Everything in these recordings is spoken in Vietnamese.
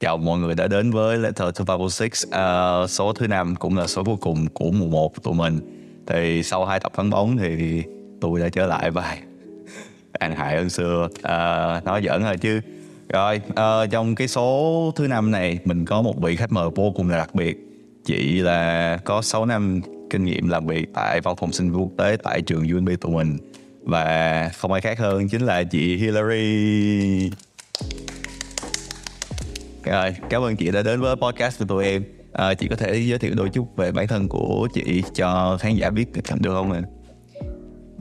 Chào mọi người đã đến với Letter to 506 uh, Số thứ năm cũng là số cuối cùng của mùa 1 của tụi mình. Thì sau hai tập phán bóng thì tôi đã trở lại và An hại hơn xưa. À, uh, Nói giỡn rồi chứ. Rồi uh, trong cái số thứ năm này Mình có một vị khách mời vô cùng là đặc biệt. Chị là có 6 năm kinh nghiệm làm việc tại văn phòng sinh viên quốc tế tại trường UNB tụi mình. Và không ai khác hơn chính là chị Hillary rồi, cảm ơn chị đã đến với podcast của tụi em. À, chị có thể giới thiệu đôi chút về bản thân của chị cho khán giả biết được không ạ?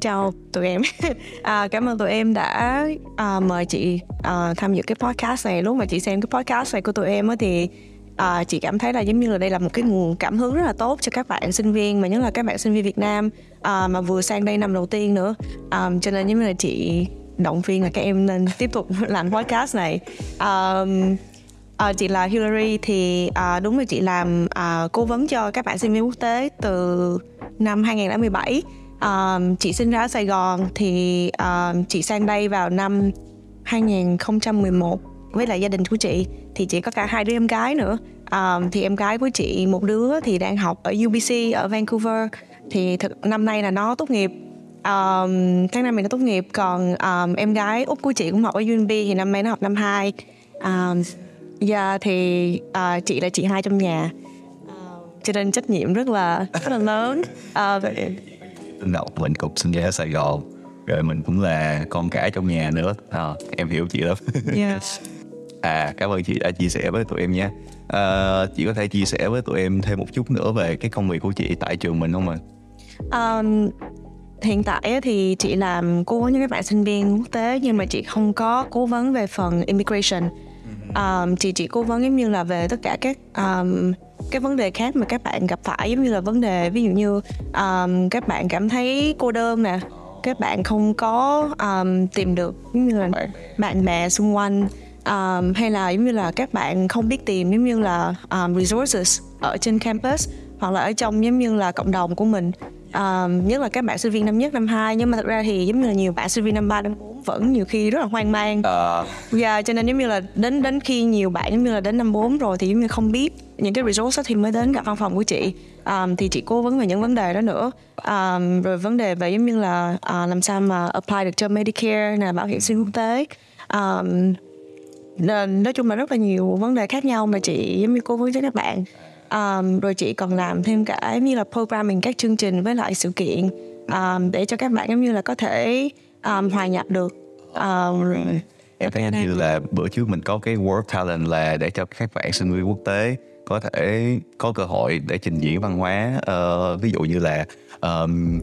Chào tụi em. À, cảm ơn tụi em đã à, mời chị à, tham dự cái podcast này. Lúc mà chị xem cái podcast này của tụi em á, thì à, chị cảm thấy là giống như là đây là một cái nguồn cảm hứng rất là tốt cho các bạn sinh viên mà nhất là các bạn sinh viên Việt Nam à, mà vừa sang đây năm đầu tiên nữa. À, cho nên giống như là chị động viên là các em nên tiếp tục làm podcast này. À, À, chị là Hillary thì à, đúng là chị làm à, cố vấn cho các bạn sinh viên quốc tế từ năm 2017. À, chị sinh ra ở Sài Gòn thì à, chị sang đây vào năm 2011 với lại gia đình của chị thì chị có cả hai đứa em gái nữa. À, thì em gái của chị một đứa thì đang học ở UBC ở Vancouver thì thực năm nay là nó tốt nghiệp à, um, tháng năm mình nó tốt nghiệp còn um, em gái út của chị cũng học ở UNB thì năm nay nó học năm 2 um, à, Dạ thì à, chị là chị hai trong nhà. Cho nên trách nhiệm rất là rất là lớn. À, Tin đầu mình cũng sinh ra ở Sài Gòn rồi mình cũng là con cả trong nhà nữa. À, em hiểu chị lắm. Yeah. à cảm ơn chị đã chia sẻ với tụi em nha à, chị có thể chia sẻ với tụi em thêm một chút nữa về cái công việc của chị tại trường mình không ạ? Um, hiện tại thì chị làm cố vấn cho các bạn sinh viên quốc tế nhưng mà chị không có cố vấn về phần immigration um, chị chỉ cố vấn giống như là về tất cả các um, cái vấn đề khác mà các bạn gặp phải giống như là vấn đề ví dụ như um, các bạn cảm thấy cô đơn nè các bạn không có um, tìm được giống như là bạn bè xung quanh um, hay là giống như là các bạn không biết tìm giống như là um, resources ở trên campus hoặc là ở trong giống như là cộng đồng của mình. Um, nhất là các bạn sinh viên năm nhất năm hai. Nhưng mà thật ra thì giống như là nhiều bạn sinh viên năm ba năm bốn vẫn nhiều khi rất là hoang mang. Uh. yeah, cho nên giống như là đến đến khi nhiều bạn giống như là đến năm 4 rồi thì giống như không biết những cái resource thì mới đến gặp văn phòng của chị. Um, thì chị cố vấn về những vấn đề đó nữa. Um, rồi vấn đề về giống như là uh, làm sao mà apply được cho Medicare nè bảo hiểm sinh quốc tế. Um, nói chung là rất là nhiều vấn đề khác nhau mà chị giống như cố vấn cho các bạn um, rồi chị còn làm thêm cả như là programming các chương trình với lại sự kiện um, để cho các bạn giống như là có thể um, hòa nhập được. Um, em thấy như là bữa trước mình có cái work talent là để cho các bạn sinh viên quốc tế có thể có cơ hội để trình diễn văn hóa uh, ví dụ như là um,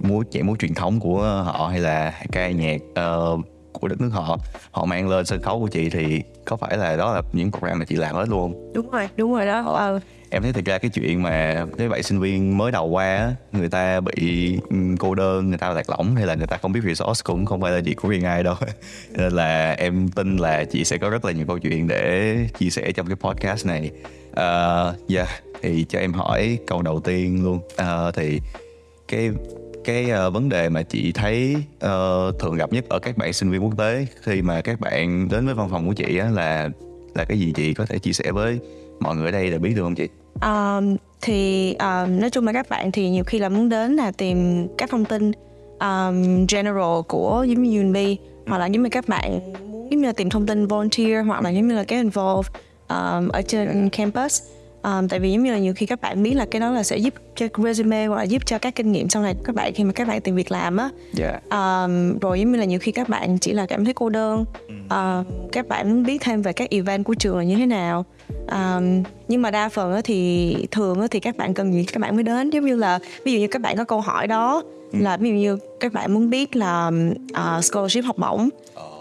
múa nhảy múa truyền thống của họ hay là ca nhạc uh, của đất nước họ. Họ mang lên sân khấu của chị thì có phải là đó là những program mà chị làm hết luôn đúng rồi đúng rồi đó. Ờ em thấy thực ra cái chuyện mà cái bạn sinh viên mới đầu qua người ta bị cô đơn người ta lạc lõng hay là người ta không biết resource cũng không phải là chuyện của riêng ai đâu. Nên là em tin là chị sẽ có rất là nhiều câu chuyện để chia sẻ trong cái podcast này. Uh, yeah thì cho em hỏi câu đầu tiên luôn. Uh, thì cái cái uh, vấn đề mà chị thấy uh, thường gặp nhất ở các bạn sinh viên quốc tế khi mà các bạn đến với văn phòng của chị á là là cái gì chị có thể chia sẻ với mọi người ở đây để biết được không chị? Um, thì um, nói chung là các bạn thì nhiều khi là muốn đến là tìm các thông tin um, general của giống như UNB hoặc là giống như các bạn giống như là tìm thông tin volunteer hoặc là giống như là cái involve um, ở trên campus. Um, tại vì giống như là nhiều khi các bạn biết là cái đó là sẽ giúp cho resume hoặc là giúp cho các kinh nghiệm sau này các bạn khi mà các bạn tìm việc làm á. Yeah. um, rồi giống như là nhiều khi các bạn chỉ là cảm thấy cô đơn. Uh, các bạn muốn biết thêm về các event của trường là như thế nào um, nhưng mà đa phần thì thường thì các bạn cần gì các bạn mới đến. Giống như là ví dụ như các bạn có câu hỏi đó ừ. là ví dụ như các bạn muốn biết là uh, scholarship học bổng.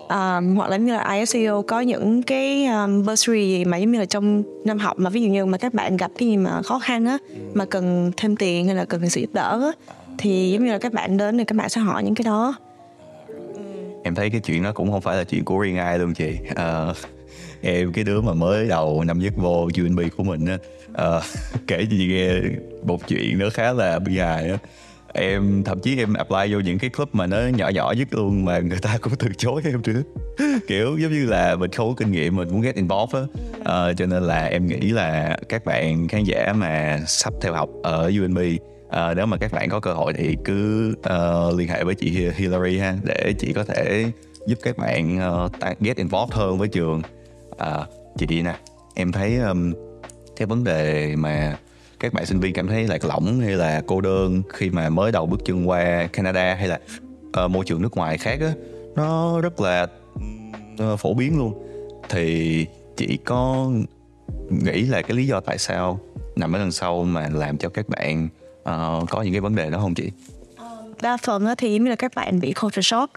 Um, hoặc là như là ISCO có những cái um, bursary gì mà giống như là trong năm học mà ví dụ như mà các bạn gặp cái gì mà khó khăn á mà cần thêm tiền hay là cần sự giúp đỡ á thì giống như là các bạn đến thì các bạn sẽ hỏi những cái đó. Em thấy cái chuyện đó cũng không phải là chuyện của riêng ai luôn chị. Uh, em cái đứa mà mới đầu năm nhất vô UNB của mình á uh, kể cho chị nghe một chuyện nó khá là bi hài á. Em thậm chí em apply vô những cái club mà nó nhỏ nhỏ nhất luôn mà người ta cũng từ chối em chứ. Kiểu giống như là mình không có kinh nghiệm mình muốn get involved á. Uh, cho nên là em nghĩ là các bạn khán giả mà sắp theo học ở UNB à, ờ, nếu mà các bạn có cơ hội thì cứ uh, liên hệ với chị Hillary ha để chị có thể giúp các bạn uh, get involved hơn với trường à, chị đi nè em thấy um, cái vấn đề mà các bạn sinh viên cảm thấy lạc lõng hay là cô đơn khi mà mới đầu bước chân qua Canada hay là uh, môi trường nước ngoài khác á nó rất là uh, phổ biến luôn thì chị có nghĩ là cái lý do tại sao nằm ở đằng sau mà làm cho các bạn uh, có những cái vấn đề đó không chị? Đa phần á thì như là các bạn bị culture shock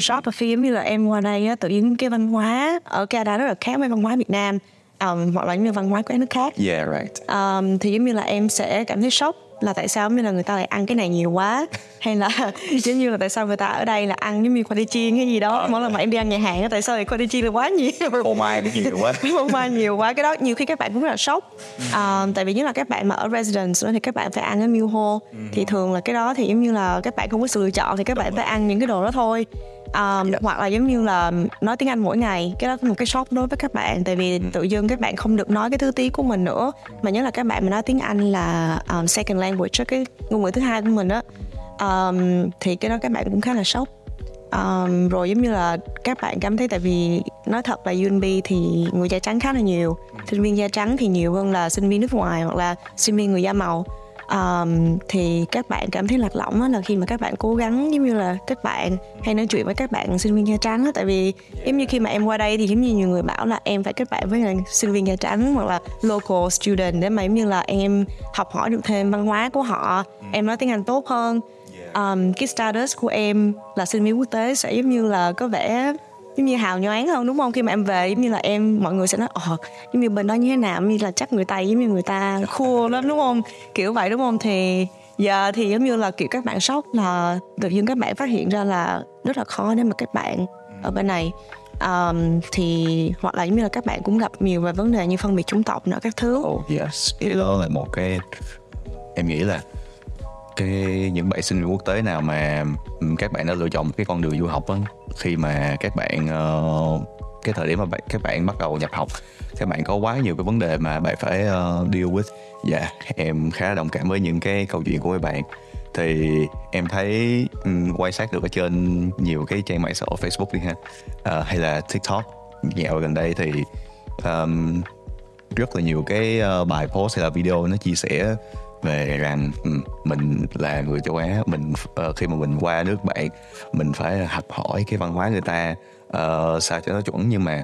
shock là khi giống như là em qua đây á tự nhiên cái văn hóa ở Canada rất là khác với văn hóa Việt Nam um, hoặc là những văn hóa của các nước khác Yeah right. um, thì giống như là em sẽ cảm thấy sốc là tại sao như là người ta lại ăn cái này nhiều quá? Hay là giống như là tại sao người ta ở đây là ăn giống như khoai tây chiên hay gì đó? Mỗi lần mà em đi ăn nhà hàng tại sao lại khoai tây chiên là quá nhiều? Ô mai nhiều quá. phô mai nhiều quá cái đó nhiều khi các bạn cũng rất là sốc. À, tại vì nhất là các bạn mà ở residence thì các bạn phải ăn cái meal hall thì thường là cái đó thì giống như là các bạn không có sự lựa chọn thì các bạn phải ăn những cái đồ đó thôi um, hoặc là giống như là nói tiếng Anh mỗi ngày. Cái đó là một cái sốc đối với các bạn tại vì tự dưng các bạn không được nói cái thứ tiếng của mình nữa. Mà nhớ là các bạn mà nói tiếng Anh là um, second language cái ngôn ngữ thứ hai của mình á. Um, thì cái đó các bạn cũng khá là sốc. Um, rồi giống như là các bạn cảm thấy tại vì nói thật là UNB thì người da trắng khá là nhiều sinh viên da trắng thì nhiều hơn là sinh viên nước ngoài hoặc là sinh viên người da màu um, thì các bạn cảm thấy lạc lõng là khi mà các bạn cố gắng giống như là các bạn hay nói chuyện với các bạn sinh viên da trắng á. Tại vì giống như khi mà em qua đây thì giống như nhiều người bảo là em phải kết bạn với là sinh viên da trắng hoặc là local student để mà giống như là em học hỏi được thêm văn hóa của họ. Em nói tiếng Anh tốt hơn. Um, cái status của em là sinh viên quốc tế sẽ giống như là có vẻ giống như hào nhoáng hơn đúng không? Khi mà em về giống như là em mọi người sẽ nói ồ giống như bên đó như thế nào? Giống như là chắc người tây giống như người ta cool lắm đúng không? Kiểu vậy đúng không? Thì giờ thì giống như là kiểu các bạn sốc là tự nhiên các bạn phát hiện ra là rất là khó để mà các bạn ở bên này. Um, thì hoặc là giống như là các bạn cũng gặp nhiều về vấn đề như phân biệt chủng tộc nữa các thứ. Oh yes, cái đó là một cái em nghĩ là cái những bạn sinh viên quốc tế nào mà các bạn đã lựa chọn cái con đường du học á khi mà các bạn ờ, cái thời điểm mà bạn, các bạn bắt đầu nhập học các bạn có quá nhiều cái vấn đề mà bạn phải uh, deal with. Dạ em khá đồng cảm với những cái câu chuyện của các bạn. Thì em thấy um, quay sát được ở trên nhiều cái trang mạng xã hội Facebook đi ha uh, hay là TikTok. Dạo gần đây thì um, rất là nhiều cái uh, bài post hay là video nó chia sẻ về rằng ừ, mình là người châu Á mình ờ, khi mà mình qua nước bạn mình phải học hỏi cái văn hóa người ta uh, sao cho nó chuẩn. Nhưng mà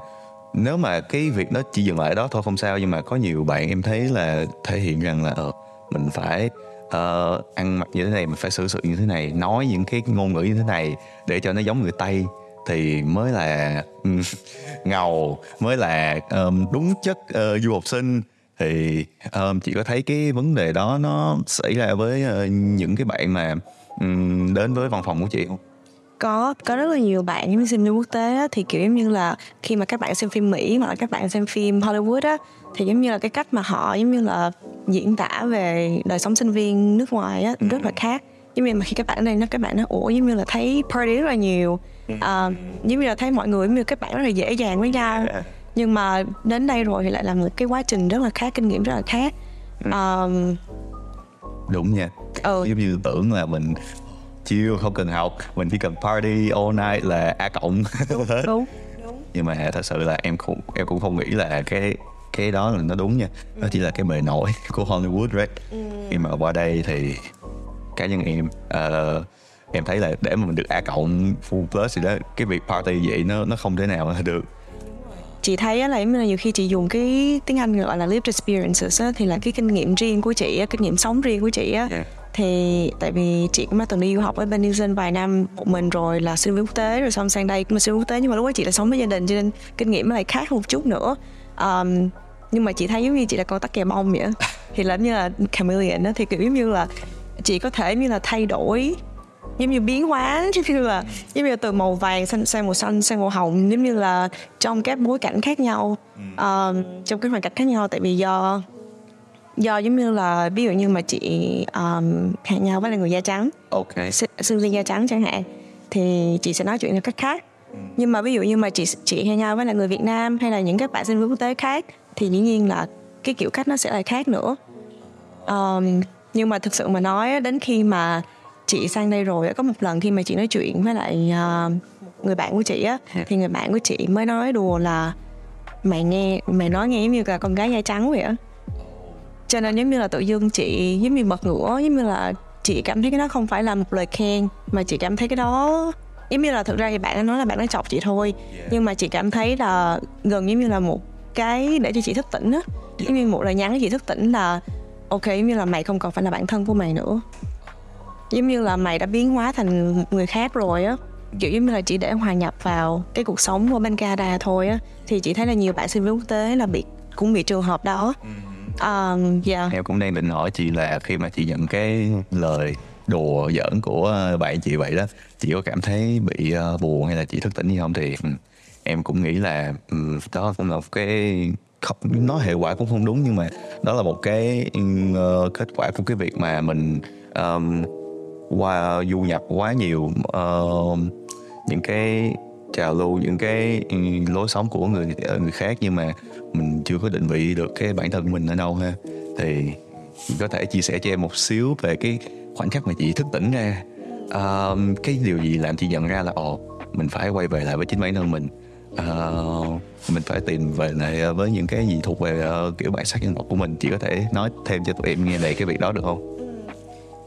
nếu mà cái việc nó chỉ dừng lại ở đó thôi không sao nhưng mà có nhiều bạn em thấy là thể hiện rằng là uh, mình phải uh, ăn mặc như thế này mình phải xử sự như thế này nói những cái ngôn ngữ như thế này để cho nó giống người Tây thì mới là ừ, ngầu mới là um, đúng chất uh, du học sinh thì um, chị có thấy cái vấn đề đó nó xảy ra với ờ, những cái bạn mà ừm, đến với văn phòng của chị không? có có rất là nhiều bạn giống như sinh viên quốc tế á, thì kiểu giống như là khi mà các bạn xem phim Mỹ hoặc là các bạn xem phim Hollywood á thì giống như là cái cách mà họ giống như là diễn tả về đời sống sinh viên nước ngoài á rất là khác. Giống như mà khi các bạn ở đây nó các bạn nói ủa giống như là thấy party rất là nhiều. À, giống như là thấy mọi người giống như các bạn rất là dễ dàng với nhau nhưng mà đến đây rồi thì lại là một cái quá trình rất là khác kinh nghiệm rất là khác um, Đúng nha. Ừ. Giống như tưởng là mình chill không cần học, mình chỉ cần party all night là a cộng hết. đúng Nhưng mà thật sự là em cũng em cũng không nghĩ là cái cái đó là nó đúng nha. Nó chỉ là cái bề nổi của Hollywood right. Khi mà qua đây thì cá nhân em ờ, em thấy là để mà mình được a cộng full plus thì đó cái việc party vậy nó nó không thể nào được chị thấy là nhiều khi chị dùng cái tiếng Anh gọi là lived experiences á, thì là cái kinh nghiệm riêng của chị á, kinh nghiệm sống riêng của chị á. Yeah. thì tại vì chị cũng đã từng đi du học ở bên New Zealand vài năm một mình rồi là sinh viên quốc tế rồi xong sang đây cũng là sinh viên quốc tế nhưng mà lúc đó chị là sống với gia đình cho nên kinh nghiệm nó lại khác một chút nữa. Um, nhưng mà chị thấy giống như chị là con tắc kè bông vậy thì là giống như là chameleon á thì kiểu giống như là chị có thể như là thay đổi giống như biến hóa giống như là giống như là từ màu vàng sang, sang màu xanh sang màu hồng giống như là trong các bối cảnh khác nhau um, trong cái hoàn cảnh khác nhau. Tại vì do do giống như là ví dụ như mà chị um, hẹn nhau với là người da trắng ok. xương viên da trắng chẳng hạn thì chị sẽ nói chuyện theo cách khác. Nhưng mà ví dụ như mà chị chị hẹn nhau với là người Việt Nam hay là những các bạn sinh viên quốc tế khác thì dĩ nhiên là cái kiểu cách nó sẽ là khác nữa. Um, nhưng mà thực sự mà nói đến khi mà chị sang đây rồi có một lần khi mà chị nói chuyện với lại uh, người bạn của chị á thì người bạn của chị mới nói đùa là mày nghe mày nói nghe giống như là con gái da trắng vậy á. Cho nên giống như là tự dưng chị giống như bật ngửa giống như là chị cảm thấy cái đó không phải là một lời khen mà chị cảm thấy cái đó giống như là thực ra thì bạn đã nói là bạn đã chọc chị thôi. Nhưng mà chị cảm thấy là gần giống như là một cái để cho chị thức tỉnh á. Giống như một lời nhắn cho chị thức tỉnh là ok giống như là mày không còn phải là bản thân của mày nữa giống như là mày đã biến hóa thành người khác rồi á. Kiểu giống như là chỉ để hòa nhập vào cái cuộc sống của bên Canada thôi á. Thì chị thấy là nhiều bạn sinh viên quốc tế là bị cũng bị trường hợp đó. Um, yeah. em cũng đang định hỏi chị là khi mà chị nhận cái lời đùa giỡn của bạn chị vậy đó chị có cảm thấy bị uh, buồn hay là chị thức tỉnh gì không? Thì um, em cũng nghĩ là um, đó cũng là một cái không nói hệ quả cũng không đúng nhưng mà đó là một cái uh, kết quả của cái việc mà mình um, qua du nhập quá nhiều uh, những cái trào lưu những cái ừ, lối sống của người ờ, người khác nhưng mà mình chưa có định vị được cái bản thân mình ở đâu ha. Thì có thể chia sẻ cho em một xíu về cái khoảnh khắc mà chị thức tỉnh ra. Uh, cái điều gì làm chị nhận ra là ồ mình phải quay về lại với chính bản thân mình. Uh, mình phải tìm về lại với những cái gì thuộc về uh, kiểu bản sắc dân tộc của mình. Chị có thể nói thêm cho tụi em nghe về cái việc đó được không?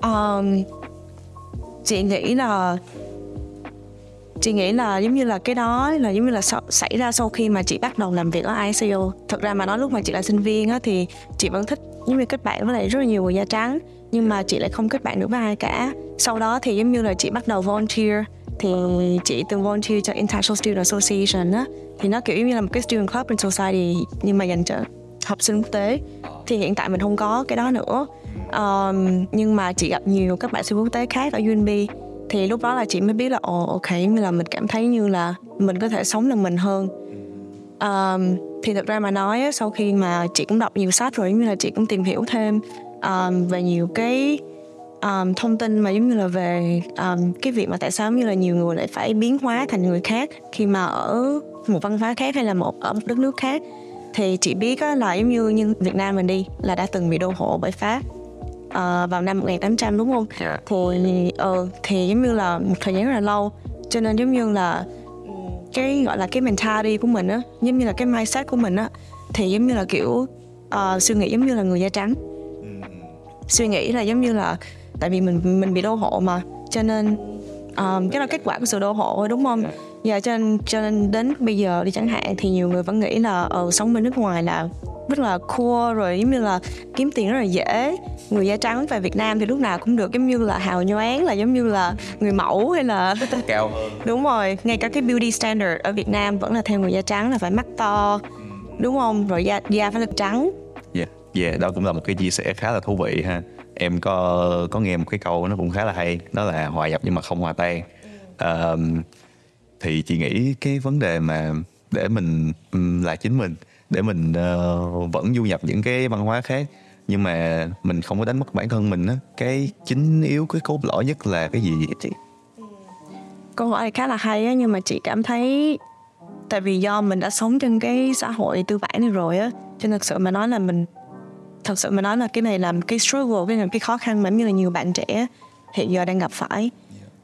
Um, chị nghĩ là chị nghĩ là giống như là cái đó là giống như là xảy ra sau khi mà chị bắt đầu làm việc ở ICO thật ra mà nói lúc mà chị là sinh viên á thì chị vẫn thích giống như kết bạn với lại rất là nhiều người da trắng, nhưng mà chị lại không kết bạn được với ai cả. Sau đó thì giống như là chị bắt đầu volunteer, thì chị từng volunteer cho International Student Association á. Thì nó kiểu như là một cái student club in society, nhưng mà dành cho học sinh quốc tế. Thì hiện tại mình không có cái đó nữa um, nhưng mà chị gặp nhiều các bạn sinh viên quốc tế khác ở UNB thì lúc đó là chị mới biết là ồ ok như là mình cảm thấy như là mình có thể sống là mình hơn. Um, thì thật ra mà nói sau khi mà chị cũng đọc nhiều sách rồi như là chị cũng tìm hiểu thêm um, về nhiều cái um, thông tin mà giống như là về um, cái việc mà tại sao như là nhiều người lại phải biến hóa thành người khác khi mà ở một văn hóa khác hay là một ở một đất nước khác. Thì chị biết là giống như như Việt Nam mình đi là đã từng bị đô hộ bởi Pháp uh, vào năm 1800 đúng không? Yeah. Thì uh, thì giống như là một thời gian rất là lâu cho nên giống như là cái gọi là cái mentality của mình á giống như là cái mindset của mình á thì giống như là kiểu uh, suy nghĩ giống như là người da trắng suy nghĩ là giống như là tại vì mình mình bị đô hộ mà cho nên um, cái là kết quả của sự đô hộ đúng không? Dạ cho nên cho nên đến bây giờ đi chẳng hạn thì nhiều người vẫn nghĩ là ở uh, sống bên nước ngoài là rất là cool rồi giống như là kiếm tiền rất là dễ. Người da trắng về Việt Nam thì lúc nào cũng được giống như là hào nhoáng là giống như là người mẫu hay là cao hơn. Đúng rồi ngay cả cái beauty standard ở Việt Nam vẫn là theo người da trắng là phải mắt to đúng không? Rồi da da phải là trắng. Yeah. yeah, đó cũng là một cái chia sẻ khá là thú vị ha. Em có có nghe một cái câu nó cũng khá là hay đó là hòa nhập nhưng mà không hòa tan. Um, thì chị nghĩ cái vấn đề mà để mình là chính mình để mình uh, vẫn du nhập những cái văn hóa khác. Nhưng mà mình không có đánh mất bản thân mình á cái chính yếu cái cốt lõi nhất là cái gì vậy chị? Câu hỏi này khá là hay á nhưng mà chị cảm thấy tại vì do mình đã sống trong cái xã hội tư bản này rồi á cho nên thật sự mà nói là mình thật sự mà nói là cái này là cái struggle cái là cái khó khăn mà như là nhiều bạn trẻ hiện giờ đang gặp phải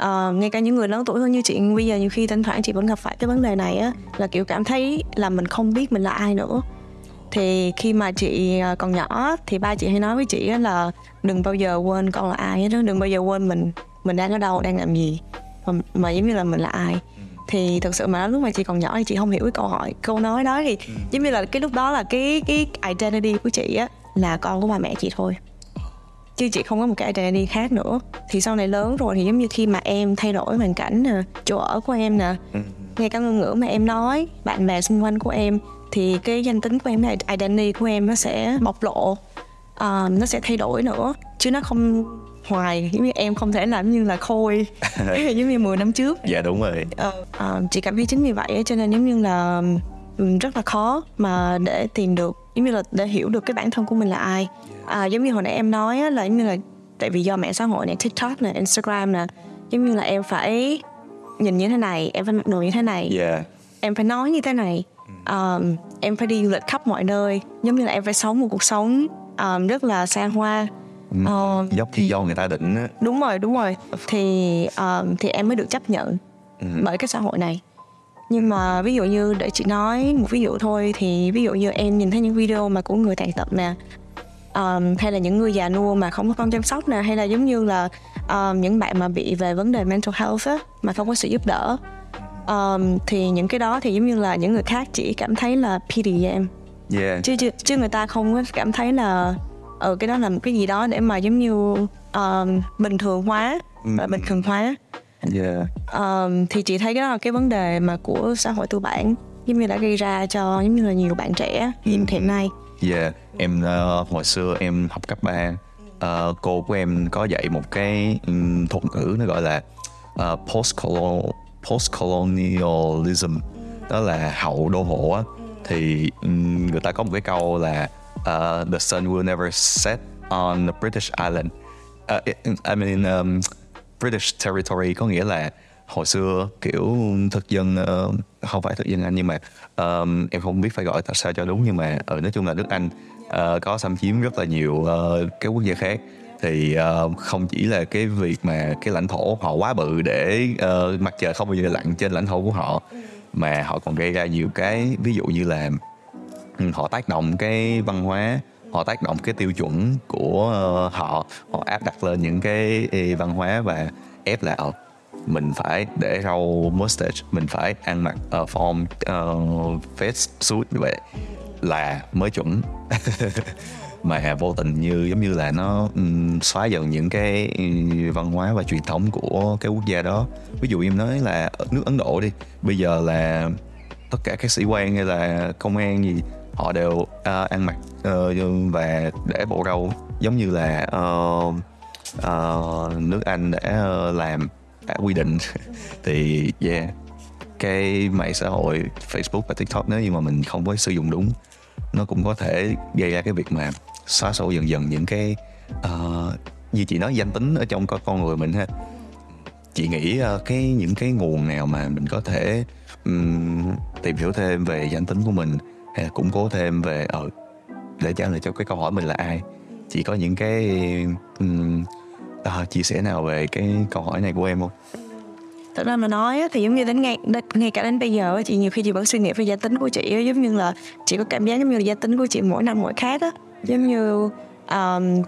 uh, ngay cả những người lớn tuổi hơn như chị bây giờ nhiều khi thỉnh thoảng chị vẫn gặp phải cái vấn đề này á là kiểu cảm thấy là mình không biết mình là ai nữa. Thì khi mà chị ờ, còn nhỏ thì ba chị hay nói với chị là đừng bao giờ quên con là ai hết đừng bao giờ quên mình mình đang ở đâu đang làm gì mà, mà giống như là mình là ai. Thì thật sự mà lúc mà chị còn nhỏ thì chị không hiểu cái câu hỏi câu nói đó thì ừ. giống như là cái lúc đó là cái cái identity của chị á là con của ba mẹ chị thôi chứ chị không có một cái identity khác nữa. Thì sau này lớn rồi thì giống như khi mà em thay đổi hoàn cảnh nè chỗ ở của em nè ừ. ngay cả ngôn ngữ mà em nói bạn bè xung quanh của em thì cái danh tính của em này identity của em nó sẽ bộc lộ uh, nó sẽ thay đổi nữa. Chứ nó không hoài giống như em không thể làm như là khôi. Giống như 10 năm trước. Dạ đúng rồi. Ờ, uh, chị cảm thấy chính vì vậy cho nên giống như là rất là khó mà để tìm được giống như là để hiểu được cái bản thân của mình là ai. À, giống như hồi nãy em nói á, là giống như là tại vì do mạng xã hội này tiktok nè instagram nè giống như là em phải nhìn như thế này em phải mặc đồ như thế này. Yeah. Em phải nói như thế này. Um, em phải đi du lịch khắp mọi nơi giống như là em phải sống một cuộc sống um, rất là xa hoa. Um, dốc thì do người ta định á. Đúng rồi đúng rồi. Thì um, thì em mới được chấp nhận bởi cái xã hội này nhưng mà ví dụ như để chị nói một ví dụ thôi thì ví dụ như em nhìn thấy những video mà của người tàn tật nè um, hay là những người già nua mà không có con chăm sóc nè hay là giống như là um, những bạn mà bị về vấn đề mental health á, mà không có sự giúp đỡ um, thì những cái đó thì giống như là những người khác chỉ cảm thấy là pity em. Yeah. Chứ, chứ chứ người ta không có cảm thấy là ờ cái đó là một cái gì đó để mà giống như um, bình thường hóa và bình thường hóa yeah um, thì chị thấy cái đó là cái vấn đề mà của xã hội tư bản giống như đã gây ra cho giống như là nhiều bạn trẻ hiện hiện nay. Yeah, em ờ, hồi xưa em học cấp 3 ờ, cô của em có dạy một cái um, thuật ngữ nó gọi là uh, post colonialism đó là hậu đô hộ á. Thì um, người ta có một cái câu là uh, the sun will never set on the British island. Uh, I mean um, British territory có nghĩa là hồi xưa kiểu thực dân uh, không phải thực dân Anh nhưng mà um, em không biết phải gọi tại sao cho đúng nhưng mà ở nói chung là nước Anh uh, có xâm chiếm rất là nhiều uh, cái quốc gia khác. Thì uh, không chỉ là cái việc mà cái lãnh thổ họ quá bự để uh, mặt trời không bao giờ lặn trên lãnh thổ của họ mà họ còn gây ra nhiều cái ví dụ như là ừ, họ tác động cái văn hóa họ tác động cái tiêu chuẩn của ờ, họ họ áp đặt lên những cái văn hóa và ép là mình phải để râu mustache mình phải ăn mặc uh, form ờ, uh, face suit như vậy là mới chuẩn. Mà vô tình như giống như là nó um, xóa dần những cái ừ, văn hóa và truyền thống của cái quốc gia đó. Ví dụ em nói là nước Ấn Độ đi bây giờ là tất cả các sĩ quan hay là công an gì họ đều uh, ăn mặc uh, và để bộ râu giống như là uh, uh, nước Anh đã làm đã quy định. Thì yeah cái mạng xã hội Facebook và TikTok nếu như mà mình không có sử dụng đúng nó cũng có thể gây ra cái việc mà xóa sổ dần dần những cái uh, như chị nói danh tính ở trong con con người mình ha. Chị nghĩ uh, cái những cái nguồn nào mà mình có thể um, tìm hiểu thêm về danh tính của mình hay là củng cố thêm về ờ để trả lời cho cái câu hỏi mình là ai. Chị có những cái ừm, ờ, chia sẻ nào về cái câu hỏi này của em không? Thật ra mà nói thì giống như đến ngay đến, ngay cả đến bây giờ chị nhiều khi chị vẫn suy nghĩ về gia tính của chị giống như là chị có cảm giác giống như là gia tính của chị mỗi năm mỗi khác á. Giống như um,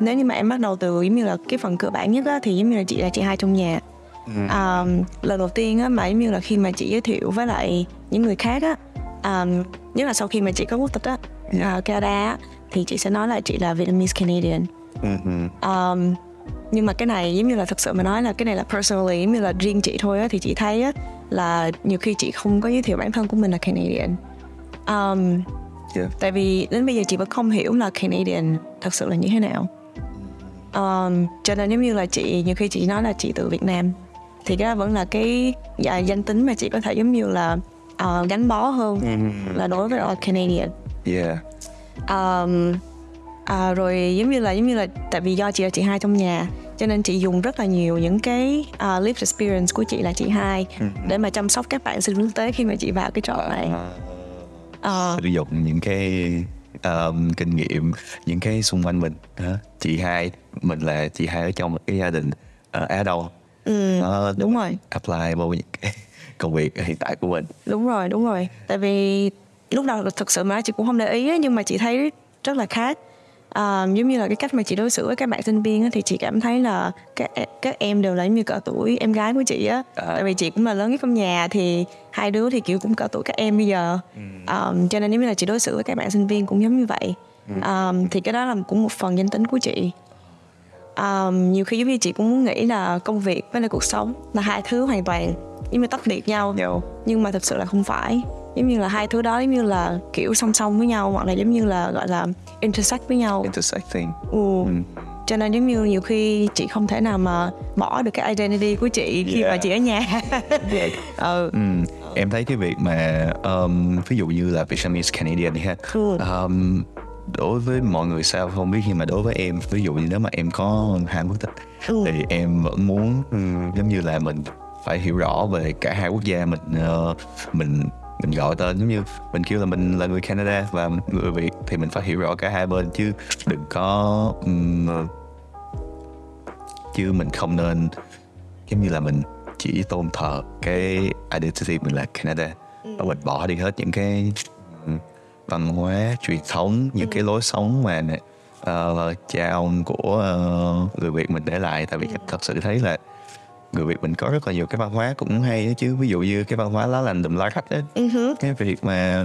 nếu như mà em bắt đầu từ giống như là cái phần cơ bản nhất á, thì giống như là chị là chị hai trong nhà. Um, lần đầu tiên á, mà giống như là khi mà chị giới thiệu với lại những người khác á um, nhất là sau khi mà chị có quốc tịch á uh, Canada á, thì chị sẽ nói là chị là Vietnamese Canadian. Um, nhưng mà cái này giống như là thật sự mà nói là cái này là personally giống như là riêng chị thôi á thì chị thấy á là nhiều khi chị không có giới thiệu bản thân của mình là Canadian. Um, Yeah. tại vì đến bây giờ chị vẫn không hiểu là Canadian thật sự là như thế nào. Um, cho nên giống như là chị nhiều khi chị nói là chị từ Việt Nam thì cái đó vẫn là cái dạ, danh tính mà chị có thể giống như là ờ, gắn bó hơn là đối với là Canadian. Yeah. Um, à, rồi giống như là giống như là tại vì do chị là chị hai trong nhà cho nên chị dùng rất là nhiều những cái uh, lived experience của chị là chị hai để mà chăm sóc các bạn sinh viên tế khi mà chị vào cái job này. Ờ, sử dụng những cái um, kinh nghiệm những cái xung quanh mình hả? chị hai mình là chị hai ở trong một cái gia đình ở Á Đông. Ừ, Nó đúng rồi. apply vào những cái công việc hiện tại của mình. Đúng rồi đúng rồi. Tại vì lúc đầu thực sự mà chị cũng không để ý nhưng mà chị thấy rất là khác à, giống như là cái cách mà chị đối xử với các bạn sinh viên thì chị cảm thấy là các các em đều là như cỡ tuổi em gái của chị á. À. tại vì chị cũng là lớn nhất trong nhà thì hai đứa thì kiểu cũng cỡ tuổi các em bây giờ. À, cho nên giống như là chị đối xử với các bạn sinh viên cũng giống như vậy. À, thì cái đó là cũng một phần danh tính của chị. Um, nhiều khi giống như chị cũng muốn nghĩ là công việc với lại cuộc sống là hai thứ hoàn toàn giống như tách biệt nhau nhau nhưng mà thật sự là không phải giống như là hai thứ đó giống như là kiểu song song với nhau hoặc là giống như là gọi là intersect với nhau intersecting ừ. cho nên giống như nhiều khi chị không thể nào mà bỏ được cái identity của chị khi Yeah. mà chị ở nhà ừ ừ. em thấy cái việc mà um, ví dụ như là Vietnamese Canadian ha Ừ. um, đối với mọi người sao không biết nhưng mà đối với em ví dụ như nếu mà em có hai quốc tịch Ừ. thì em vẫn muốn giống như là mình phải hiểu rõ về cả hai quốc gia mình ờ, mình mình gọi tên. Giống như mình kêu là mình là người Canada và người Việt thì mình phải hiểu rõ cả hai bên chứ đừng có ừm, chứ mình không nên giống như là mình chỉ tôn thờ cái identity mình là Canada và mình bỏ đi hết những cái văn hóa truyền thống những cái lối sống mà uh, cha ông của ờ, người Việt mình để lại. Tại vì thật sự thấy là người Việt mình có rất là nhiều cái văn hóa cũng hay đó chứ. Ví dụ như cái văn hóa lá lành đùm lá rách á. Ừ hứ. cái việc mà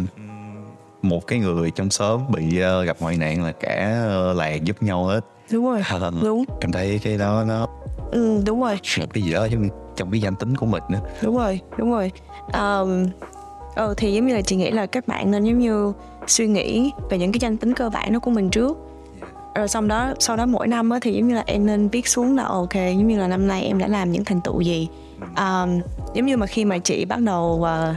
một cái người trong xóm bị ờ, gặp hoạn nạn là cả ờ, làng giúp nhau hết. Đúng rồi. Đúng. em thấy cái đó nó ừ, đúng rồi. cái gì đó trong, trong cái danh tính của mình nữa đúng rồi đúng rồi. Um, ờ, thì giống như là chị nghĩ là các bạn nên giống như suy nghĩ về những cái danh tính cơ bản đó của mình trước rồi xong đó sau đó mỗi năm á, thì giống như là em nên viết xuống là ok giống như là năm nay em đã làm những thành tựu gì. Um, giống như mà khi mà chị bắt đầu uh,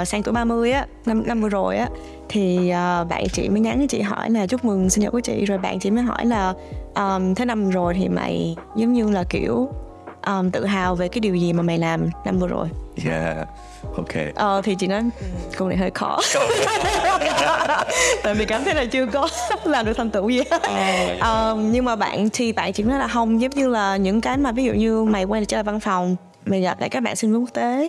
uh, sang tuổi 30 á năm năm vừa rồi á thì uh, bạn chị mới nhắn chị hỏi là chúc mừng sinh nhật của chị. Rồi bạn chị mới hỏi là um, thế năm rồi thì mày giống như là kiểu um, tự hào về cái điều gì mà mày làm năm vừa rồi? Yeah ok. Ờ thì chị nói câu này hơi khó. Tại vì cảm thấy là chưa có làm được thành tựu gì hết. Ờm, nhưng mà bạn thì bạn chỉ nói là không giống như là những cái mà ví dụ như mày quay trở lại văn phòng mày gặp lại các bạn sinh viên quốc tế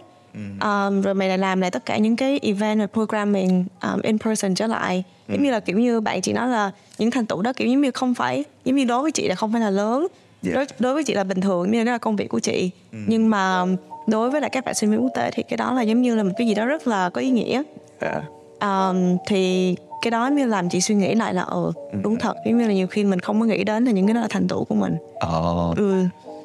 Ờm, rồi mày lại làm lại tất cả những cái event và programming um, in person trở lại. Giống như là kiểu như bạn chị nói là những thành tựu đó kiểu giống như không phải giống như đối với chị là không phải là lớn. Đối, đối với chị là bình thường như đó là công việc của chị. Nhưng mà đối với lại các bạn sinh viên quốc tế thì cái đó là giống như là một cái gì đó rất là có ý nghĩa. Yeah. um, thì cái đó mới làm chị suy nghĩ lại là ờ đúng thật giống như là nhiều khi mình không có nghĩ đến là những cái đó là thành tựu của mình. Ờ, ừ.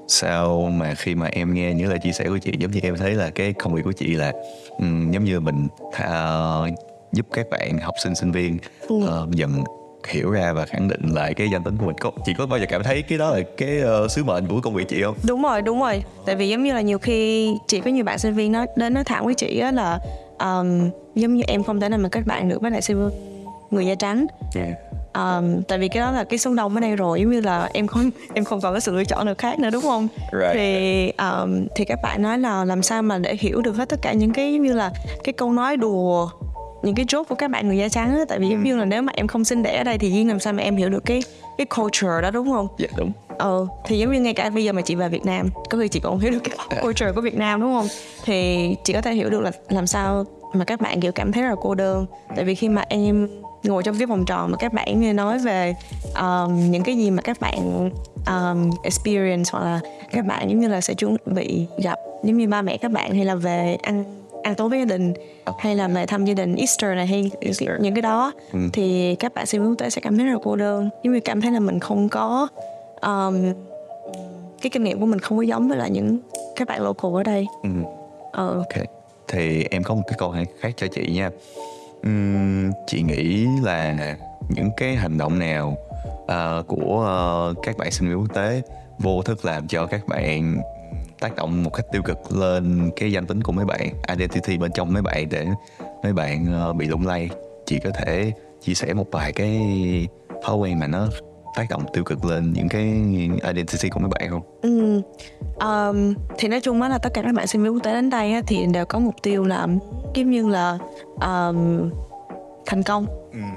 Sao mà khi mà em nghe những lời chia sẻ của chị giống như em thấy là cái công việc của chị là ừm, giống như mình tha- giúp các bạn học sinh sinh viên Ừ. ờ, dần hiểu ra và khẳng định lại cái danh tính của mình. Có chị có bao giờ cảm thấy cái đó là cái ờ, sứ mệnh của công việc chị không? Đúng rồi đúng rồi. Tại vì giống như là nhiều khi chị có nhiều bạn sinh viên nó đến nói thẳng với chị á là um, giống như em không thể nào mà kết bạn được với lại sinh viên người da trắng. Yeah. um, tại vì cái đó là cái số đông ở đây rồi giống như là em không em không còn có sự lựa chọn nào khác nữa đúng không? Right. thì um, thì các bạn nói là làm sao mà để hiểu được hết tất cả những cái giống như là cái câu nói đùa những cái joke của các bạn người da trắng á tại vì giống như là nếu mà em không sinh đẻ ở đây thì duyên làm sao mà em hiểu được cái cái culture đó đúng không? Dạ đúng. Ờ thì giống như ngay cả bây giờ mà chị về Việt Nam có khi chị cũng không hiểu được cái culture của Việt Nam đúng không? Thì chị có thể hiểu được là làm sao mà các bạn kiểu cảm thấy rất là cô đơn. Tại vì khi mà em ngồi trong cái vòng tròn mà các bạn nghe nói về um, những cái gì mà các bạn um, experience hoặc là các bạn giống như là sẽ chuẩn bị gặp giống như ba mẹ các bạn hay là về ăn ăn tối với gia đình hay là về thăm gia đình Easter này hay những cái đó thì các bạn sinh viên quốc tế sẽ cảm thấy rất là cô đơn. Giống như cảm thấy là mình không có um, cái kinh nghiệm của mình không có giống với lại những các bạn local ở đây. Ừ. ờ. Ok, thì em có một cái câu hỏi khác cho chị nha. Ừm, chị nghĩ là những cái hành động nào ờ, của ờ, các bạn sinh viên quốc tế vô thức làm cho các bạn tác động một cách tiêu cực lên cái danh tính của mấy bạn, identity bên trong mấy bạn để mấy bạn ờ, bị lung lay. Chị có thể chia sẻ một vài cái thói quen mà nó tác động tiêu cực lên những cái identity của mấy bạn không? Ừ. Um, thì nói chung á là tất cả các bạn sinh viên quốc tế đến đây á, thì đều có mục tiêu là giống như là um, thành công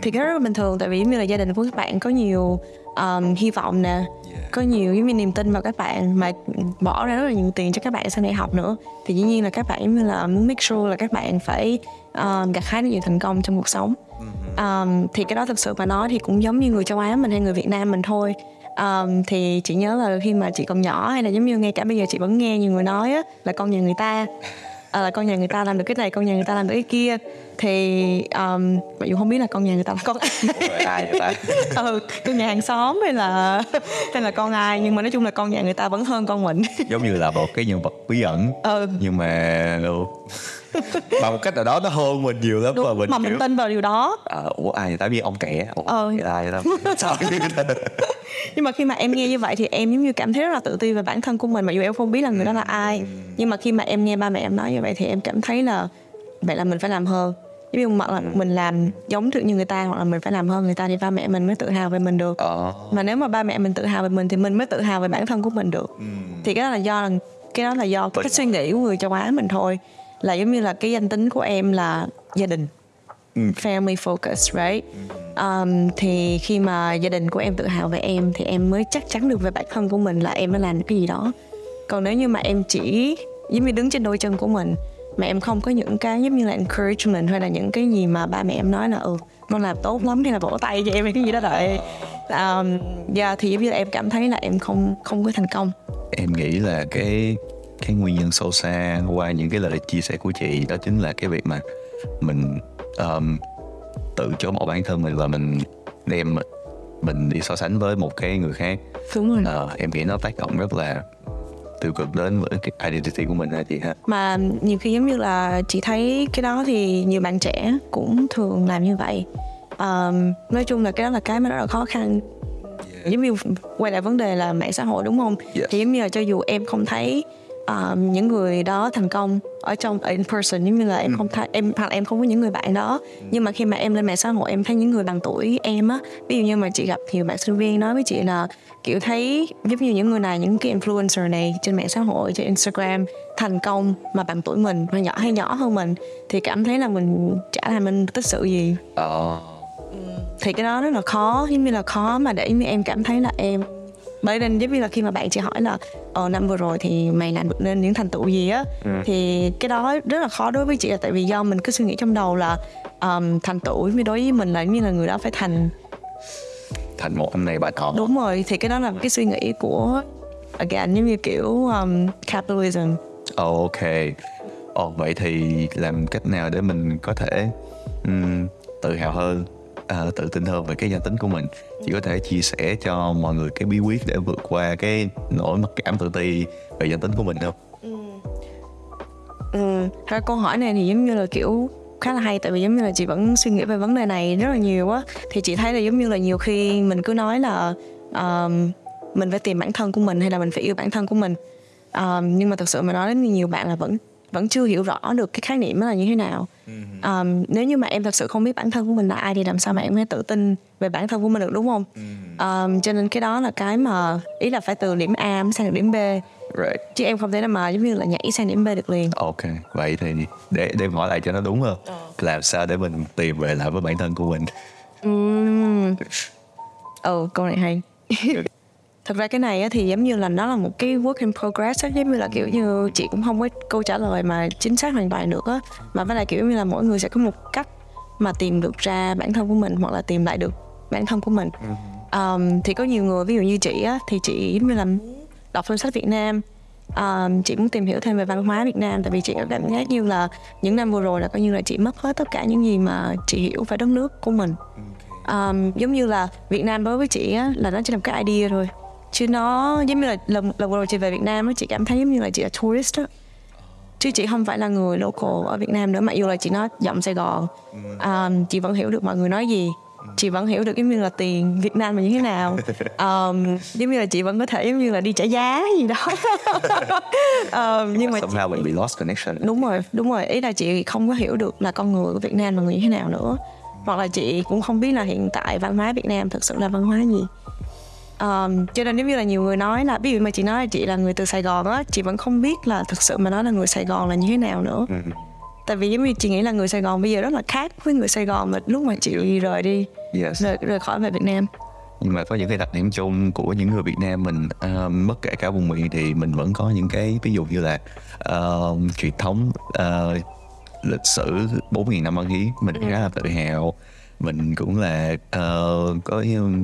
thì cái đó rất là bình thường tại vì như là gia đình của các bạn có nhiều um, hy vọng nè. Có nhiều giống như niềm tin vào các bạn mà bỏ ra rất là nhiều tiền cho các bạn sau này học nữa. Thì dĩ nhiên là các bạn giống như là muốn make sure là các bạn phải um, gặt hái được nhiều thành công trong cuộc sống. Um, thì cái đó thực sự mà nói thì cũng giống như người châu Á mình hay người Việt Nam mình thôi. Um, thì chị nhớ là khi mà chị còn nhỏ hay là giống như ngay cả bây giờ chị vẫn nghe nhiều người nói á, là con nhà người ta à, con nhà người ta làm được cái này con nhà người ta làm được cái kia. Thì um, mặc dù không biết là con nhà người ta là con ai. Vậy ta? ừ, con nhà hàng xóm hay là hay là con ai nhưng mà nói chung là con nhà người ta vẫn hơn con mình. Giống như là một cái nhân vật bí ẩn. Ừ. Nhưng mà ừ, bằng một cách nào đó nó hơn mình nhiều lắm và đúng mình mà mình kiểu tin vào điều đó. À, ủa ai ta biết ông kẻ ủa Ờ. ai sao nhưng mà khi mà em nghe như vậy thì em giống như cảm thấy rất là tự ti về bản thân của mình mặc dù em không biết là người đó là ai. Nhưng mà khi mà em nghe ba mẹ em nói như vậy thì em cảm thấy là vậy là mình phải làm hơn. Giống như hoặc là mình làm giống được như người ta hoặc là mình phải làm hơn người ta thì ba mẹ mình mới tự hào về mình được. Ờ. Mà nếu mà ba mẹ mình tự hào về mình thì mình mới tự hào về bản thân của mình được. Thì cái đó là do là cái đó là do cái suy nghĩ của người châu Á mình thôi là giống như là cái danh tính của em là gia đình. Ừ. family focus right? Um, thì khi mà gia đình của em tự hào về em thì em mới chắc chắn được về bản thân của mình là em đã làm cái gì đó. Còn nếu như mà em chỉ giống như đứng trên đôi chân của mình mà em không có những cái giống như là encouragement hay là những cái gì mà ba mẹ em nói là ừ con làm tốt lắm hay là vỗ tay cho em hay cái gì đó đợi um, yeah, thì giống như là em cảm thấy là em không không có thành công. Em nghĩ là cái cái nguyên nhân sâu xa qua những cái lời chia sẻ của chị đó chính là cái việc mà mình um, tự chối bỏ bản thân mình và mình đem mình đi so sánh với một cái người khác. Đúng rồi. Ờ, em nghĩ nó tác động rất là tiêu cực đến với cái identity của mình ha chị ha? Mà nhiều khi giống như là chị thấy cái đó thì nhiều bạn trẻ cũng thường làm như vậy. Um, nói chung là cái đó là cái mà rất là khó khăn. Giống như quay lại vấn đề là mạng xã hội đúng không? Yes. thì giống như là cho dù em không thấy um, những người đó thành công ở trong in person giống như là em không thấy em hoặc là em không có những người bạn đó. Nhưng mà khi mà em lên mạng xã hội em thấy những người bằng tuổi em á ví dụ như mà chị gặp nhiều bạn sinh viên nói với chị là kiểu thấy giống như những người này những cái influencer này trên mạng xã hội trên Instagram thành công mà bằng tuổi mình hay nhỏ hay nhỏ hơn mình thì cảm thấy là mình chả làm mình tích sự gì. Ờ. Thì cái đó rất là khó giống như là khó mà để em cảm thấy là em bởi nên giống như là khi mà bạn chị hỏi là ờ năm vừa rồi thì mày làm được nên những thành tựu gì á? Thì cái đó rất là khó đối với chị là tại vì do mình cứ suy nghĩ trong đầu là um, thành tựu như đối với mình là như là người đó phải thành. Thành một anh này bà nọ đúng rồi thì cái đó là cái suy nghĩ của again giống như kiểu um, capitalism. Ồ, ok. Ồ, vậy thì làm cách nào để mình có thể ừm, tự hào hơn à, tự tin hơn về cái danh tính của mình. Chỉ có thể chia sẻ cho mọi người cái bí quyết để vượt qua cái nỗi mặc cảm tự ti về danh tính của mình không? Ừ, ừ Thôi câu hỏi này thì giống như là kiểu khá là hay tại vì giống như là chị vẫn suy nghĩ về vấn đề này rất là nhiều á. Thì chị thấy là giống như là nhiều khi mình cứ nói là um, mình phải tìm bản thân của mình hay là mình phải yêu bản thân của mình. Um, nhưng mà thật sự mà nói đến nhiều bạn là vẫn vẫn chưa hiểu rõ được cái khái niệm đó là như thế nào. Um, nếu như mà em thật sự không biết bản thân của mình là ai thì làm sao mà em mới tự tin về bản thân của mình được đúng không? Um, cho nên cái đó là cái mà ý là phải từ điểm A sang điểm B. Right. chứ em không thể nào mà giống như là nhảy sang điểm B được liền. Ok vậy thì để để hỏi lại cho nó đúng không làm sao để mình tìm về lại với bản thân của mình? Ừm. Ừ, câu này hay. Thật ra cái này thì giống như là nó là một cái work in progress giống như là kiểu như chị cũng không có câu trả lời mà chính xác hoàn toàn được á. Mà với lại kiểu như là mỗi người sẽ có một cách mà tìm được ra bản thân của mình hoặc là tìm lại được bản thân của mình. Um, thì có nhiều người ví dụ như chị á thì chị giống như là đọc phim sách Việt Nam. Um, chị muốn tìm hiểu thêm về văn hóa Việt Nam tại vì chị cảm giác như là những năm vừa rồi là coi như là chị mất hết tất cả những gì mà chị hiểu về đất nước của mình. Um, giống như là Việt Nam đối với chị á là nó chỉ là một cái idea thôi chứ nó giống như là lần lần rồi chị về Việt Nam chị cảm thấy giống như là chị là tourist á. Chứ chị không phải là người local ở Việt Nam nữa mặc dù là chị nói giọng Sài Gòn. Um, chị vẫn hiểu được mọi người nói gì. Chị vẫn hiểu được giống như là tiền Việt Nam là như thế nào. Um, giống như là chị vẫn có thể giống như là đi trả giá gì đó. Um, nhưng mà somehow mình bị lost connection. Đúng rồi đúng rồi. Ý là chị không có hiểu được là con người của Việt Nam là người như thế nào nữa. Hoặc là chị cũng không biết là hiện tại văn hóa Việt Nam thực sự là văn hóa gì um, cho nên giống như là nhiều người nói là ví dụ mà chị nói là chị là người từ Sài Gòn á chị vẫn không biết là thực sự mà nói là người Sài Gòn là như thế nào nữa. Ừ. tại vì giống như chị nghĩ là người Sài Gòn bây giờ rất là khác với người Sài Gòn mà lúc mà chị rời đi yes. rời, rời khỏi về Việt Nam. Nhưng mà có những cái đặc điểm chung của những người Việt Nam mình uh, bất kể cả vùng miền thì mình vẫn có những cái ví dụ như là uh, truyền thống uh, lịch sử 4.000 năm văn hiến mình khá là tự hào mình cũng là uh, có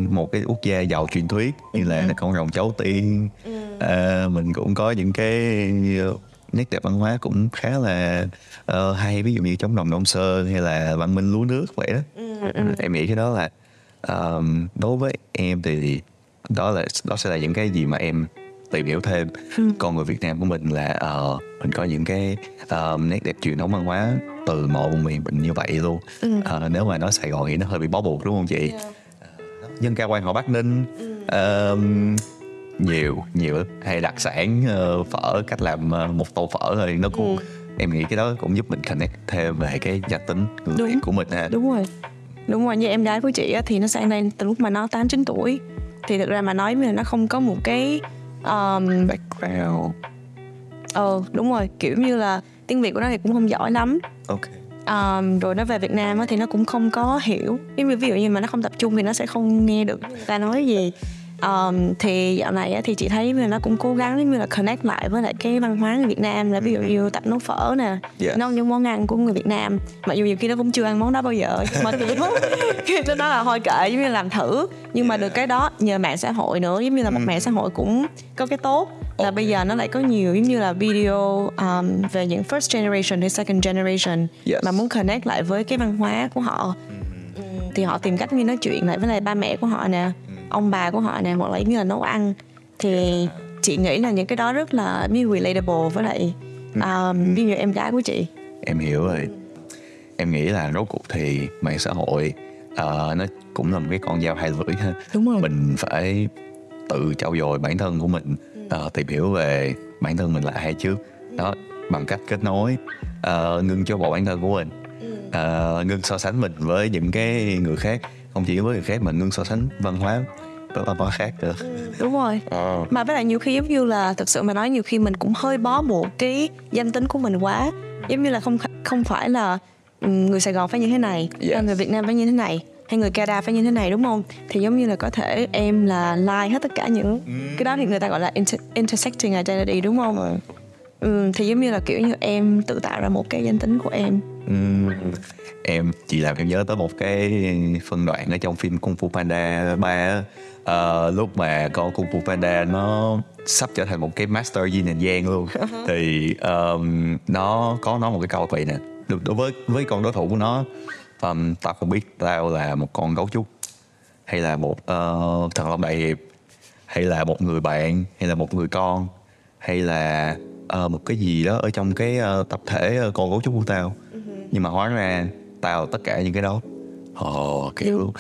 một cái quốc gia giàu truyền thuyết như là con rồng cháu tiên. Uh, mình cũng có những cái uh, nét đẹp văn hóa cũng khá là uh, hay. Ví dụ như chống đồng Đông Sơn hay là văn minh lúa nước vậy đó. Em nghĩ cái đó là um, đối với em thì đó là đó sẽ là những cái gì mà em tìm hiểu thêm. Con người Việt Nam của mình là ờ, mình có những cái um, nét đẹp truyền thống văn hóa từ vùng miền mình như vậy luôn. Ờ, nếu mà nói Sài Gòn thì nó hơi bị bó buộc đúng không chị? Ờ, dân ca quan họ Bắc Ninh um, nhiều nhiều lắm. hay đặc sản ờ, phở cách làm ờ, một tô phở thôi. Nó cũng em nghĩ cái đó cũng giúp mình connect thêm về cái gia tính người Đúng. Của mình ha. Đúng rồi. Đúng rồi như em gái của chị á, thì nó sang đây từ lúc mà nó tám chín tuổi. Thì thực ra mà nói là nó không có một cái um, background. Ờ đúng rồi kiểu như là tiếng việt của nó thì cũng không giỏi lắm. Ok. Um, rồi nó về Việt Nam thì nó cũng không có hiểu. Ví dụ như mà nó không tập trung thì nó sẽ không nghe được ta nói gì. Um, thì dạo này thì chị thấy là nó cũng cố gắng giống như là connect lại với lại cái văn hóa người Việt Nam là ví dụ như tập nấu phở nè Yes. nấu những món ăn của người Việt Nam. Mặc dù nhiều khi nó cũng chưa ăn món đó bao giờ nhưng mà kiểu khi nó nói là thôi kệ giống như làm thử. Nhưng mà được cái đó nhờ mạng xã hội nữa giống như là một mạng xã hội cũng có cái tốt là bây giờ nó lại có nhiều giống như là video um, về những first generation hay second generation Yes. mà muốn connect lại với cái văn hóa của họ. Ừ, thì họ tìm cách như nói chuyện lại với lại ba mẹ của họ nè ông bà của họ nè hoặc là như là nấu ăn. Thì chị nghĩ là những cái đó rất là như relatable với lại um, ví dụ em gái của chị. Em hiểu rồi. Em nghĩ là rốt cuộc thì mạng xã hội ờ, nó cũng là một cái con dao hai lưỡi ha. Đúng rồi. mình phải tự trau dồi bản thân của mình ờ, tìm hiểu về bản thân mình là ai trước. Đó bằng cách kết nối ờ, ngưng cho bộ bản thân của mình. Ờ, ngưng so sánh mình với những cái người khác không chỉ với người khác mà ngưng so sánh văn hóa với văn hóa khác nữa. Đúng rồi. Ờ. mà với lại nhiều khi giống như là thực sự mà nói nhiều khi mình cũng hơi bó buộc cái danh tính của mình quá. Giống như là không không phải là người Sài Gòn phải như thế này Yes. hay người Việt Nam phải như thế này hay người Canada phải như thế này đúng không? Thì giống như là có thể em là like hết tất cả những cái đó thì người ta gọi là inter- intersecting identity đúng không? Ừ, thì giống như là kiểu như em tự tạo ra một cái danh tính của em. Ừm, em chỉ làm em nhớ tới một cái phân đoạn ở trong phim Kung Fu Panda 3 á. Ờ, lúc mà con Kung Fu Panda nó sắp trở thành một cái master yin and yang luôn. Thì um, nó có nói một cái câu vậy nè. Đối với với con đối thủ của nó um, tao không biết tao là một con gấu trúc hay là một ờ, thần long đại hiệp hay là một người bạn hay là một người con hay là ờ, một cái gì đó ở trong cái ờ, tập thể ờ, con gấu trúc của tao. Nhưng mà hóa ra tao là tất cả những cái đó ồ kiểu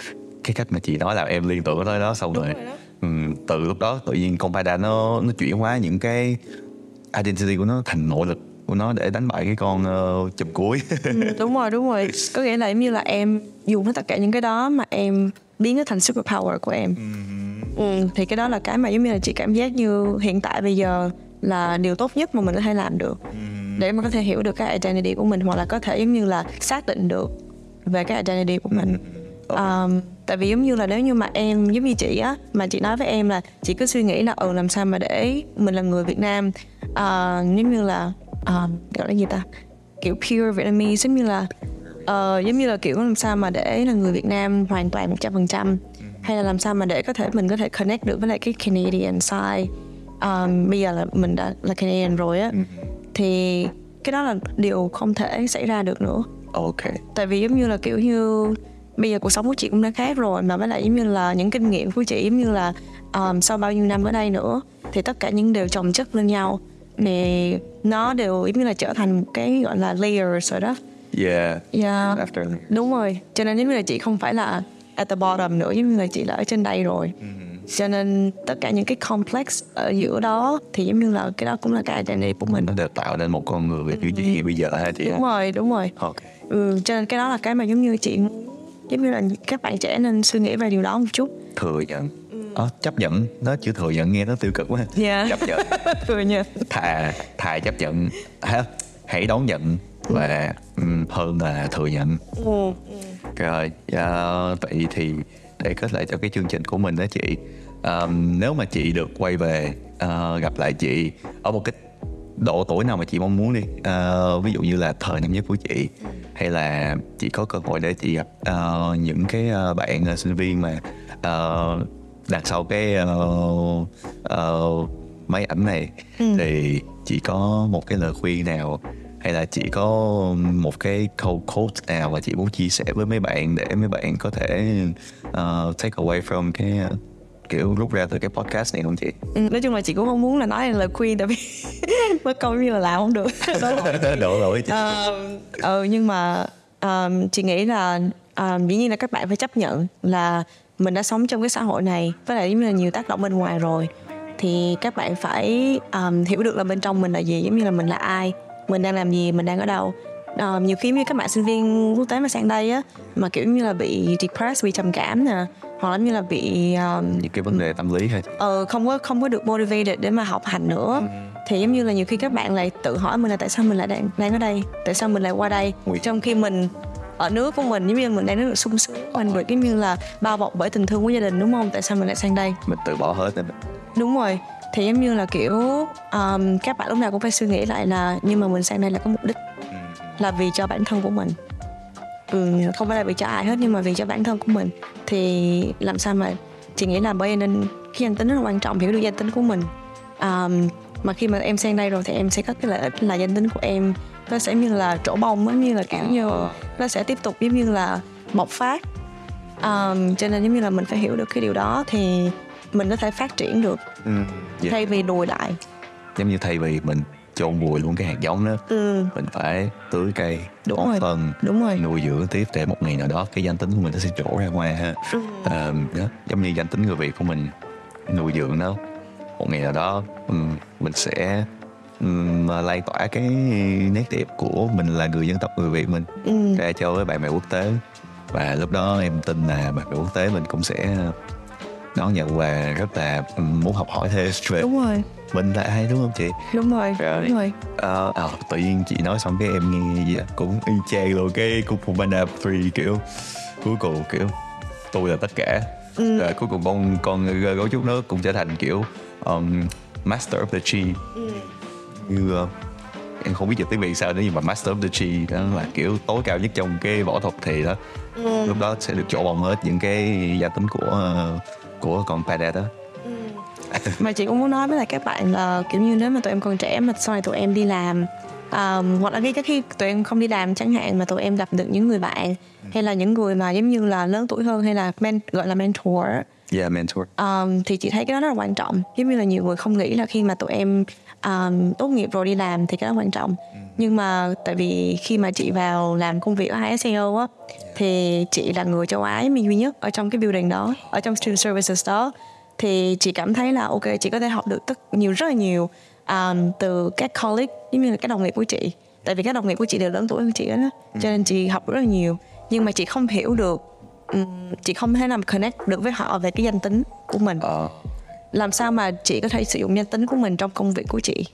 cái cách mà chị nói làm em liên tưởng tới đó xong rồi, ừm, từ lúc đó tự nhiên con Pada nó nó chuyển hóa những cái identity của nó thành nội lực của nó để đánh bại cái con uh, chùm cuối. Ừ, đúng rồi đúng rồi. Có nghĩa là giống như là em dùng hết tất cả những cái đó mà em biến nó thành super power của em. Ừ, thì cái đó là cái mà giống như là chị cảm giác như hiện tại bây giờ là điều tốt nhất mà mình có thể làm được. Để mà có thể hiểu được cái identity của mình hoặc là có thể giống như là xác định được về cái identity của mình. Um, tại vì giống như là nếu như mà em giống như chị á mà chị nói với em là chị cứ suy nghĩ là ừ làm sao mà để mình là người Việt Nam uh, giống như là um, gọi là gì ta? Kiểu pure Vietnamese giống như là ờ, giống như là kiểu làm sao mà để là người Việt Nam hoàn toàn một trăm phần trăm hay là làm sao mà để có thể mình có thể connect được với lại cái Canadian side. Um, bây giờ là mình đã là Canadian rồi á thì cái đó là điều không thể xảy ra được nữa. Ok. Tại vì giống như là kiểu như bây giờ cuộc sống của chị cũng đã khác rồi mà với lại giống như là những kinh nghiệm của chị giống như là um, sau bao nhiêu năm ở đây nữa thì tất cả những đều chồng chất lên nhau thì nó đều giống như là trở thành một cái gọi là layers rồi đó. Yeah. Yeah. after đúng rồi. Cho nên giống như là chị không phải là at the bottom nữa giống như là chị là ở trên đây rồi. Cho nên tất cả những cái complex ở giữa đó thì giống như là cái đó cũng là cái identity của mình. Nó đều tạo nên một con người như chị bây giờ ha chị? Đúng rồi đúng rồi. Ok. Ừ, cho nên cái đó là cái mà giống như chị giống như là các bạn trẻ nên suy nghĩ về điều đó một chút. Thừa nhận Ờ, chấp nhận nó chữ thừa nhận nghe nó tiêu cực quá Yeah. chấp nhận thừa nhận thà thà chấp nhận hả? hãy đón nhận và hơn là thừa nhận ừ. rồi ờ, vậy thì để kết lại cho cái chương trình của mình đó chị ờm, nếu mà chị được quay về ờ, gặp lại chị ở một cái độ tuổi nào mà chị mong muốn đi Ờ, ví dụ như là thời năm nhất của chị hay là chị có cơ hội để chị gặp ờ, những cái ờ, bạn ờ, sinh viên mà ờ, đằng sau cái ờ, ờ, máy ảnh này thì chị có một cái lời khuyên nào hay là chị có một cái câu quote nào mà chị muốn chia sẻ với mấy bạn để mấy bạn có thể ờ, take away from cái ờ, kiểu rút ra từ cái podcast này không chị? Ừ, nói chung là chị cũng không muốn là nói lời khuyên tại vì mất câu như là làm không được Đổ lỗi chị. Ờ, ừ nhưng mà um, chị nghĩ là um, dĩ nhiên là các bạn phải chấp nhận là mình đã sống trong cái xã hội này với lại giống như là nhiều tác động bên ngoài rồi thì các bạn phải um, hiểu được là bên trong mình là gì giống như là mình là ai mình đang làm gì mình đang ở đâu. Ờ, nhiều khi như các bạn sinh viên quốc tế mà sang đây á mà kiểu như là bị depressed bị trầm cảm nè hoặc là như là bị um, những cái vấn đề tâm lý hay ờ, không có không có được motivated để mà học hành nữa. Thì giống như là nhiều khi các bạn lại tự hỏi mình là tại sao mình lại đang đang ở đây tại sao mình lại qua đây? Trong khi mình ở nước của mình giống như mình đang rất được sung sướng mình được giống như là bao bọc bởi tình thương của gia đình đúng không? Tại sao mình lại sang đây? Mình từ bỏ hết nên đúng rồi. Thì giống như là kiểu um, các bạn lúc nào cũng phải suy nghĩ lại là nhưng mà mình sang đây là có mục đích là vì cho bản thân của mình. Ừ, không phải là vì cho ai hết nhưng mà vì cho bản thân của mình. Thì làm sao mà chị nghĩ là bởi nên cái danh tính rất là quan trọng hiểu được danh tính của mình. Um, mà khi mà em sang đây rồi thì em sẽ có cái lợi ích là danh tính của em nó sẽ như là trổ bông giống như là kiểu như nó sẽ tiếp tục giống như là bộc phát um, cho nên giống như là mình phải hiểu được cái điều đó thì mình có thể phát triển được ừ. yeah. thay vì lùi lại giống như thay vì mình chôn vùi luôn cái hạt giống đó ừ, mình phải tưới cây Đúng bón rồi. phân đúng rồi nuôi dưỡng tiếp để một ngày nào đó cái danh tính của mình nó sẽ trổ ra ngoài ha ừ. Ờ, đó, giống như danh tính người Việt của mình nuôi dưỡng nó một ngày nào đó ừm, mình sẽ ừm, lan tỏa cái nét đẹp của mình là người dân tộc người Việt mình Ừ. ra cho với bạn bè quốc tế và lúc đó em tin là bạn bè quốc tế mình cũng sẽ đón nhận và rất là ừm, muốn học hỏi thêm về đúng rồi mình là ai đúng không chị đúng rồi Rồi. đúng rồi Ờ, ờ, tự nhiên chị nói xong cái em nghe gì cũng y chang luôn cái Fu Panda 3 kiểu cuối cùng kiểu tôi là tất cả Ừ. rồi cuối cùng con con gấu trúc nó cũng trở thành kiểu um, Master of the Chi. Ừ. như ờ, em không biết dịch tiếng Việt sao nữa nhưng mà Master of the Chi đó là kiểu tối cao nhất trong cái võ thuật thì đó. Ừ. lúc đó sẽ được chỗ bồng hết những cái gia tính của ờ, của con panda đó. Mà chị cũng muốn nói với lại các bạn là kiểu như nếu mà tụi em còn trẻ mà sau này tụi em đi làm um, hoặc là ngay cả khi tụi em không đi làm chẳng hạn mà tụi em gặp được những người bạn hay là những người mà giống như là lớn tuổi hơn hay là men, gọi là mentor yeah mentor. Um, thì chị thấy cái đó rất là quan trọng. Giống như là nhiều người không nghĩ là khi mà tụi em um, tốt nghiệp rồi đi làm thì cái đó quan trọng. Nhưng mà tại vì khi mà chị vào làm công việc ở HSAO á thì chị là người châu Á mình duy nhất ở trong cái building đó ở trong student services đó. Thì chị cảm thấy là ok chị có thể học được tất nhiều rất là nhiều um, từ các colleague giống như là các đồng nghiệp của chị. Tại vì các đồng nghiệp của chị đều lớn tuổi hơn chị đó cho nên chị học rất là nhiều. Nhưng mà chị không hiểu được ừm, chị không thể nào connect được với họ về cái danh tính của mình. Ờ, làm sao mà chị có thể sử dụng danh tính của mình trong công việc của chị?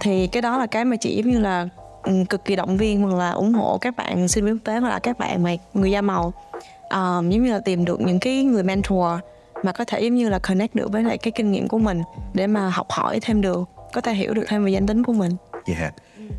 Thì cái đó là cái mà chị giống như là ừm, cực kỳ động viên hoặc là ủng hộ các bạn sinh viên quốc tế hoặc là các bạn mà người da màu. Um, giống như là tìm được những cái người mentor mà có thể giống như là connect được với lại cái kinh nghiệm của mình để mà học hỏi thêm được có thể hiểu được thêm về danh tính của mình. Yeah.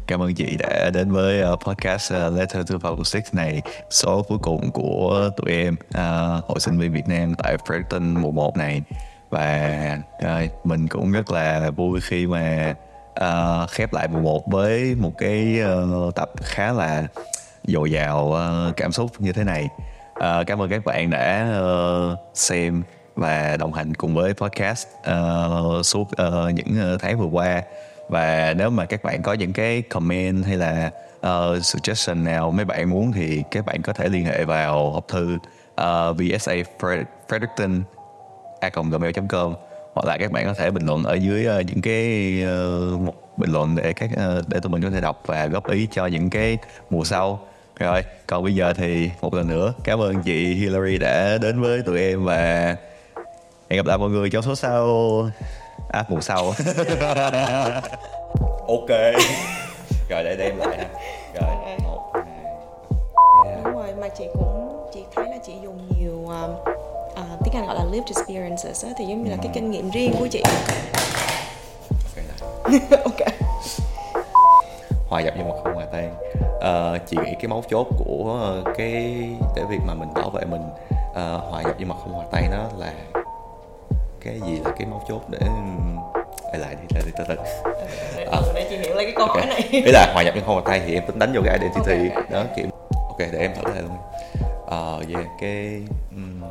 Cảm ơn chị đã đến với ờ, podcast ờ, Letter to Public này. Số cuối cùng của tụi em uh, hội sinh viên Việt Nam tại Fredericton mùa 1 này. Và uh, mình cũng rất là vui khi mà uh, khép lại mùa 1 với một cái uh, tập khá là dồi dào uh, cảm xúc như thế này. Uh, cảm ơn các bạn đã uh, xem và đồng hành cùng với podcast uh, suốt uh, những tháng vừa qua và nếu mà các bạn có những cái comment hay là uh, suggestion nào mấy bạn muốn thì các bạn có thể liên hệ vào hộp thư ờ, uh, vsa fredericton a gmail com hoặc là các bạn có thể bình luận ở dưới uh, những cái uh, một bình luận để các uh, để tụi mình có thể đọc và góp ý cho những cái mùa sau. Rồi còn bây giờ thì một lần nữa cảm ơn chị Hillary đã đến với tụi em và hẹn gặp lại mọi người trong số sau à mùa sau. Ok. Rồi để đem lại ha. Rồi một hai. Yeah. đúng rồi mà chị cũng chị thấy là chị dùng nhiều um, à, tiếng Anh gọi là lived experiences á, thì giống như là cái kinh nghiệm riêng của chị. Ok hòa nhập nhưng mà không hòa tan. Ờ, chị nghĩ cái mấu chốt của cái để việc mà mình bảo vệ mình ờ, hòa nhập nhưng mà không hòa tan đó là cái gì là cái mấu chốt để lại lại đi từ từ À. để chị hiểu lại cái câu hỏi này. Ý là hòa nhập không hòa tan thì em tính đánh vô cái identity. Ok, ok. đó kiểu ok để em thử lại luôn. Ờ yeah, cái um,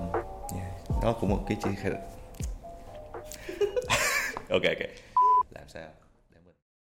yeah, đó cũng một cái chi ok ok. Làm sao